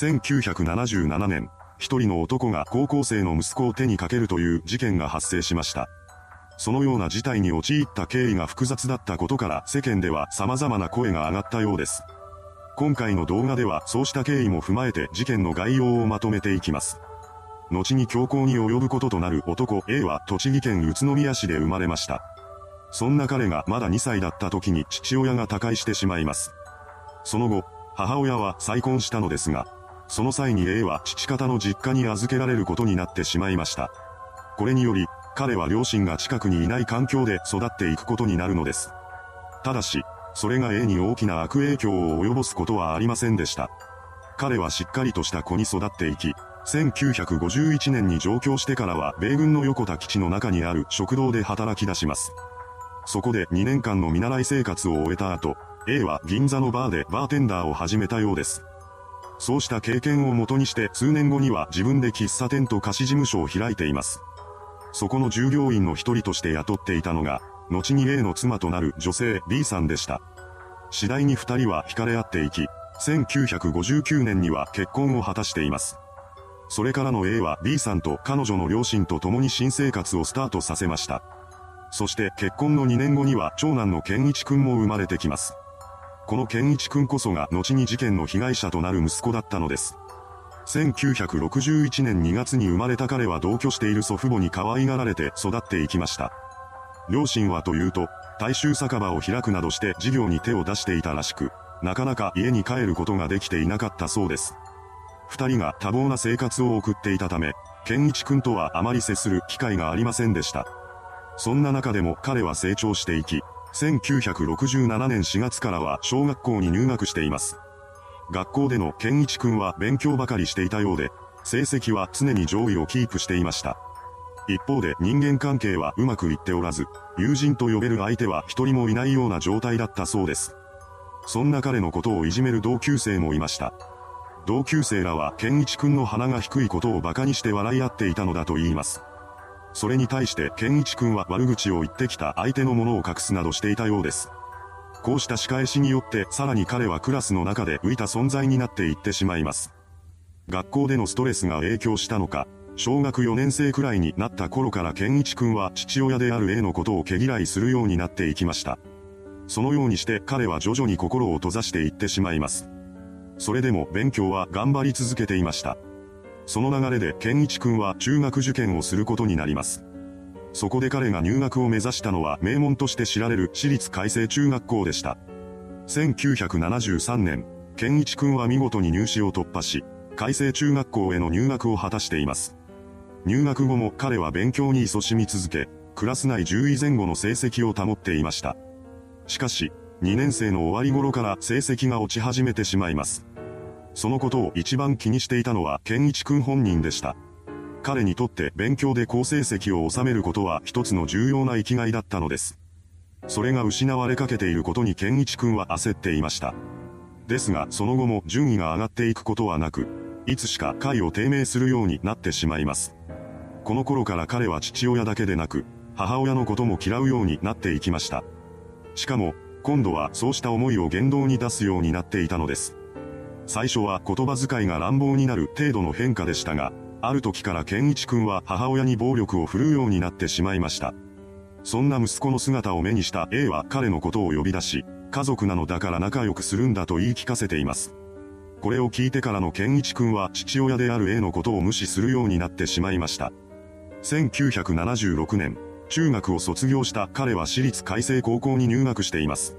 1977年、一人の男が高校生の息子を手にかけるという事件が発生しました。そのような事態に陥った経緯が複雑だったことから世間では様々な声が上がったようです。今回の動画ではそうした経緯も踏まえて事件の概要をまとめていきます。後に強行に及ぶこととなる男 A は栃木県宇都宮市で生まれました。そんな彼がまだ2歳だった時に父親が他界してしまいます。その後、母親は再婚したのですが、その際に A は父方の実家に預けられることになってしまいました。これにより、彼は両親が近くにいない環境で育っていくことになるのです。ただし、それが A に大きな悪影響を及ぼすことはありませんでした。彼はしっかりとした子に育っていき、1951年に上京してからは米軍の横田基地の中にある食堂で働き出します。そこで2年間の見習い生活を終えた後、A は銀座のバーでバーテンダーを始めたようです。そうした経験をもとにして数年後には自分で喫茶店と貸し事務所を開いています。そこの従業員の一人として雇っていたのが、後に A の妻となる女性 B さんでした。次第に二人は惹かれ合っていき、1959年には結婚を果たしています。それからの A は B さんと彼女の両親と共に新生活をスタートさせました。そして結婚の2年後には長男の健一くんも生まれてきます。この健一くんこそが後に事件の被害者となる息子だったのです。1961年2月に生まれた彼は同居している祖父母に可愛がられて育っていきました。両親はというと、大衆酒場を開くなどして事業に手を出していたらしく、なかなか家に帰ることができていなかったそうです。二人が多忙な生活を送っていたため、健一くんとはあまり接する機会がありませんでした。そんな中でも彼は成長していき、1967年4月からは小学校に入学しています。学校での健一くんは勉強ばかりしていたようで、成績は常に上位をキープしていました。一方で人間関係はうまくいっておらず、友人と呼べる相手は一人もいないような状態だったそうです。そんな彼のことをいじめる同級生もいました。同級生らは健一くんの鼻が低いことを馬鹿にして笑い合っていたのだと言います。それに対して健一くんは悪口を言ってきた相手のものを隠すなどしていたようです。こうした仕返しによってさらに彼はクラスの中で浮いた存在になっていってしまいます。学校でのストレスが影響したのか、小学4年生くらいになった頃から健一くんは父親である A のことを毛嫌いするようになっていきました。そのようにして彼は徐々に心を閉ざしていってしまいます。それでも勉強は頑張り続けていました。その流れで健一くんは中学受験をすることになります。そこで彼が入学を目指したのは名門として知られる私立改正中学校でした。1973年、健一くんは見事に入試を突破し、改正中学校への入学を果たしています。入学後も彼は勉強に勤しみ続け、クラス内10位前後の成績を保っていました。しかし、2年生の終わり頃から成績が落ち始めてしまいます。そのことを一番気にしていたのは健一くん本人でした。彼にとって勉強で好成績を収めることは一つの重要な生きがいだったのです。それが失われかけていることに健一くんは焦っていました。ですがその後も順位が上がっていくことはなく、いつしか回を低迷するようになってしまいます。この頃から彼は父親だけでなく、母親のことも嫌うようになっていきました。しかも、今度はそうした思いを言動に出すようになっていたのです。最初は言葉遣いが乱暴になる程度の変化でしたが、ある時から健一くんは母親に暴力を振るうようになってしまいました。そんな息子の姿を目にした A は彼のことを呼び出し、家族なのだから仲良くするんだと言い聞かせています。これを聞いてからの健一くんは父親である A のことを無視するようになってしまいました。1976年、中学を卒業した彼は私立改正高校に入学しています。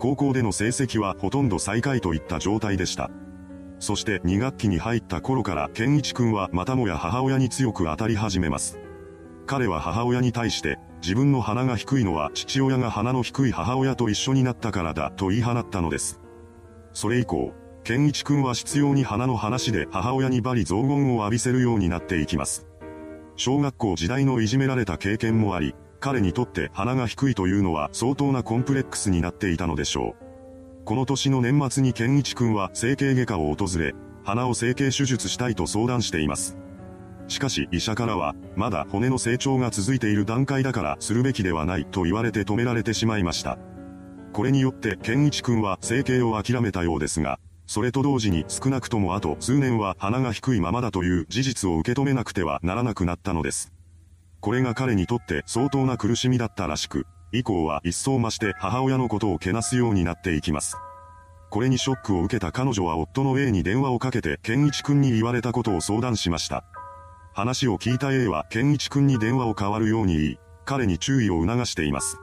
高校での成績はほとんど最下位といった状態でした。そして2学期に入った頃から健一くんはまたもや母親に強く当たり始めます。彼は母親に対して自分の鼻が低いのは父親が鼻の低い母親と一緒になったからだと言い放ったのです。それ以降、健一くんは必要に鼻の話で母親に罵詈雑言を浴びせるようになっていきます。小学校時代のいじめられた経験もあり、彼にとって鼻が低いというのは相当なコンプレックスになっていたのでしょう。この年の年末に健一くんは整形外科を訪れ、鼻を整形手術したいと相談しています。しかし医者からは、まだ骨の成長が続いている段階だからするべきではないと言われて止められてしまいました。これによって健一くんは整形を諦めたようですが、それと同時に少なくともあと数年は鼻が低いままだという事実を受け止めなくてはならなくなったのです。これが彼にとって相当な苦しみだったらしく、以降は一層増して母親のことをけなすようになっていきます。これにショックを受けた彼女は夫の A に電話をかけて健一君に言われたことを相談しました。話を聞いた A は健一君に電話を代わるように言い、彼に注意を促しています。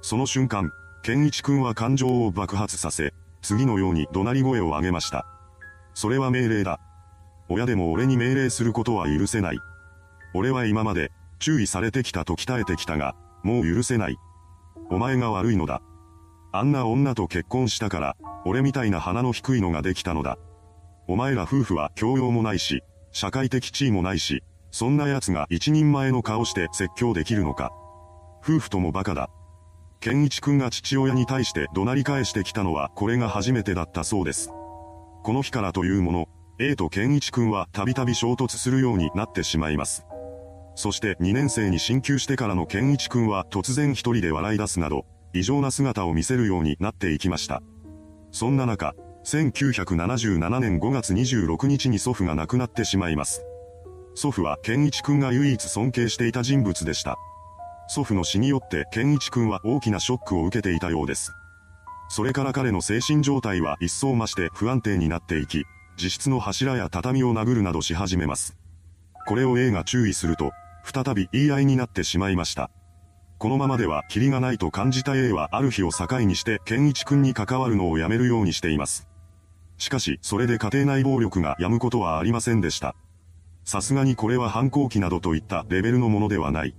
その瞬間、健一君は感情を爆発させ、次のように怒鳴り声を上げました。それは命令だ。親でも俺に命令することは許せない。俺は今まで、注意されてきたと鍛えてきたが、もう許せない。お前が悪いのだ。あんな女と結婚したから、俺みたいな鼻の低いのができたのだ。お前ら夫婦は教養もないし、社会的地位もないし、そんな奴が一人前の顔して説教できるのか。夫婦ともバカだ。健一君が父親に対して怒鳴り返してきたのはこれが初めてだったそうです。この日からというもの、A と健一君はたびたび衝突するようになってしまいます。そして2年生に進級してからの健一君は突然一人で笑い出すなど、異常な姿を見せるようになっていきました。そんな中、1977年5月26日に祖父が亡くなってしまいます。祖父は健一君が唯一尊敬していた人物でした。祖父の死によって健一君は大きなショックを受けていたようです。それから彼の精神状態は一層増して不安定になっていき、自室の柱や畳を殴るなどし始めます。これを A が注意すると、再び言い合いになってしまいました。このままではキリがないと感じた A はある日を境にして健一君に関わるのをやめるようにしています。しかし、それで家庭内暴力が止むことはありませんでした。さすがにこれは反抗期などといったレベルのものではない。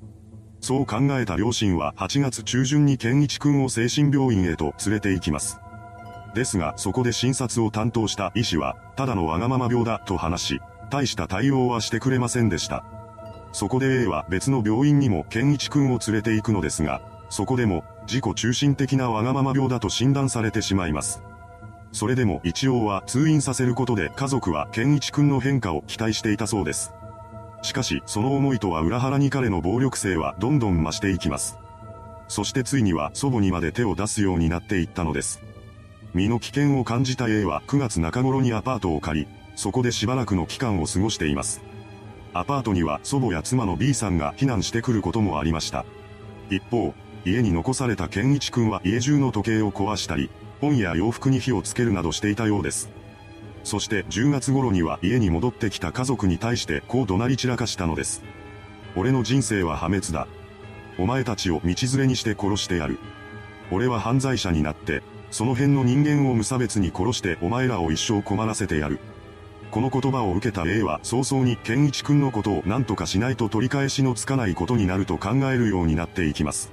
そう考えた両親は8月中旬に健一君を精神病院へと連れて行きます。ですが、そこで診察を担当した医師は、ただのわがまま病だと話し、大した対応はしてくれませんでした。そこで A は別の病院にも健一君を連れて行くのですが、そこでも自己中心的なわがまま病だと診断されてしまいます。それでも一応は通院させることで家族は健一君の変化を期待していたそうです。しかし、その思いとは裏腹に彼の暴力性はどんどん増していきます。そしてついには祖母にまで手を出すようになっていったのです。身の危険を感じた A は9月中頃にアパートを借り、そこでしばらくの期間を過ごしています。アパートには祖母や妻の B さんが避難してくることもありました。一方、家に残された健一君は家中の時計を壊したり、本や洋服に火をつけるなどしていたようです。そして10月頃には家に戻ってきた家族に対してこう怒鳴り散らかしたのです。俺の人生は破滅だ。お前たちを道連れにして殺してやる。俺は犯罪者になって、その辺の人間を無差別に殺してお前らを一生困らせてやる。この言葉を受けた A は早々に健一君のことを何とかしないと取り返しのつかないことになると考えるようになっていきます。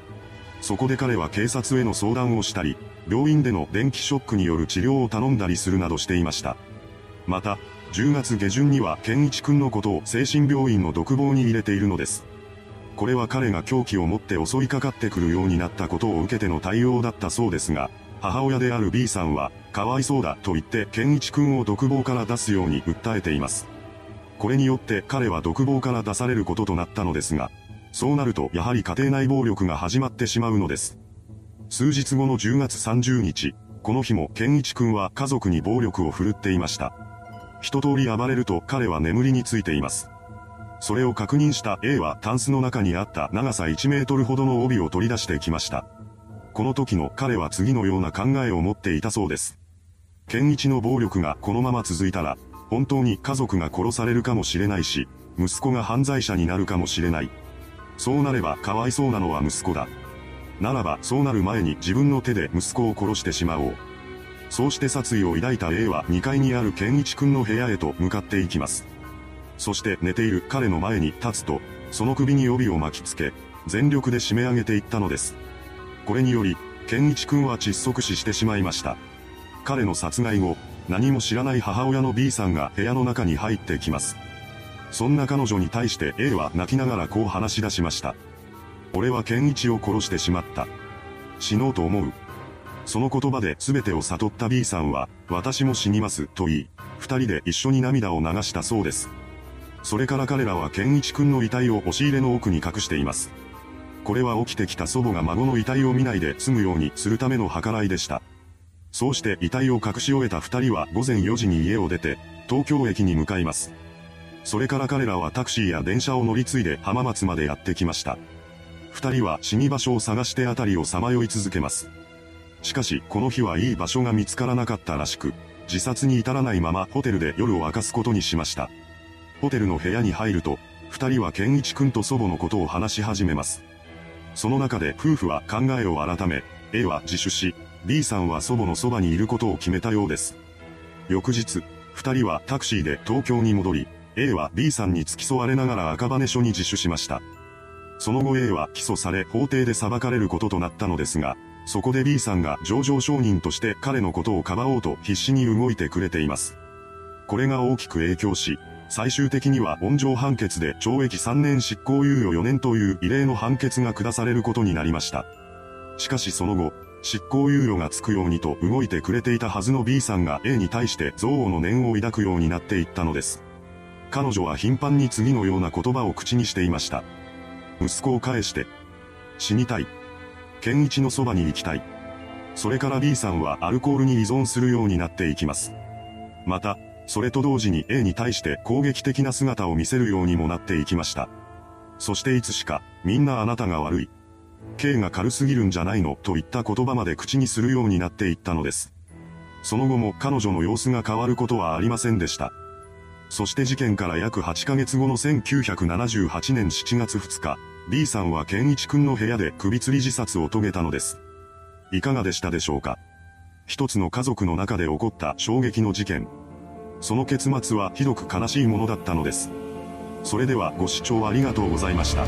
そこで彼は警察への相談をしたり、病院での電気ショックによる治療を頼んだりするなどしていました。また、10月下旬には健一君のことを精神病院の独房に入れているのです。これは彼が凶器を持って襲いかかってくるようになったことを受けての対応だったそうですが、母親である B さんは、かわいそうだと言って健一君を独房から出すように訴えています。これによって彼は独房から出されることとなったのですが、そうなるとやはり家庭内暴力が始まってしまうのです。数日後の10月30日、この日も健一君は家族に暴力を振るっていました。一通り暴れると彼は眠りについています。それを確認した A はタンスの中にあった長さ1メートルほどの帯を取り出してきました。この時の彼は次のような考えを持っていたそうです。健一の暴力がこのまま続いたら、本当に家族が殺されるかもしれないし、息子が犯罪者になるかもしれない。そうなればかわいそうなのは息子だ。ならばそうなる前に自分の手で息子を殺してしまおう。そうして殺意を抱いた A は2階にある健一くんの部屋へと向かっていきます。そして寝ている彼の前に立つと、その首に帯を巻きつけ、全力で締め上げていったのです。これにより、健一くんは窒息死してしまいました。彼の殺害後、何も知らない母親の B さんが部屋の中に入ってきます。そんな彼女に対して A は泣きながらこう話し出しました。俺は健一を殺してしまった。死のうと思う。その言葉で全てを悟った B さんは、私も死にますと言い、二人で一緒に涙を流したそうです。それから彼らは健一くんの遺体を押し入れの奥に隠しています。これは起きてきた祖母が孫の遺体を見ないで済むようにするための計らいでした。そうして遺体を隠し終えた二人は午前4時に家を出て、東京駅に向かいます。それから彼らはタクシーや電車を乗り継いで浜松までやってきました。二人は死に場所を探して辺りをさまよい続けます。しかし、この日はいい場所が見つからなかったらしく、自殺に至らないままホテルで夜を明かすことにしました。ホテルの部屋に入ると、二人は健一君と祖母のことを話し始めます。その中で夫婦は考えを改め、A は自首し、B さんは祖母のそばにいることを決めたようです。翌日、二人はタクシーで東京に戻り、A は B さんに付き添われながら赤羽署に自首しました。その後 A は起訴され法廷で裁かれることとなったのですが、そこで B さんが上場証人として彼のことをかばおうと必死に動いてくれています。これが大きく影響し、最終的には温情判決で懲役3年執行猶予4年という異例の判決が下されることになりました。しかしその後、執行猶予がつくようにと動いてくれていたはずの B さんが A に対して憎悪の念を抱くようになっていったのです。彼女は頻繁に次のような言葉を口にしていました。息子を返して。死にたい。健一のそばに行きたい。それから B さんはアルコールに依存するようになっていきます。また、それと同時に A に対して攻撃的な姿を見せるようにもなっていきました。そしていつしか、みんなあなたが悪い。K が軽すぎるんじゃないのといった言葉まで口にするようになっていったのです。その後も彼女の様子が変わることはありませんでした。そして事件から約8ヶ月後の1978年7月2日、B さんは健一くんの部屋で首吊り自殺を遂げたのです。いかがでしたでしょうか？一つの家族の中で起こった衝撃の事件。その結末はひどく悲しいものだったのです。それではご視聴ありがとうございました。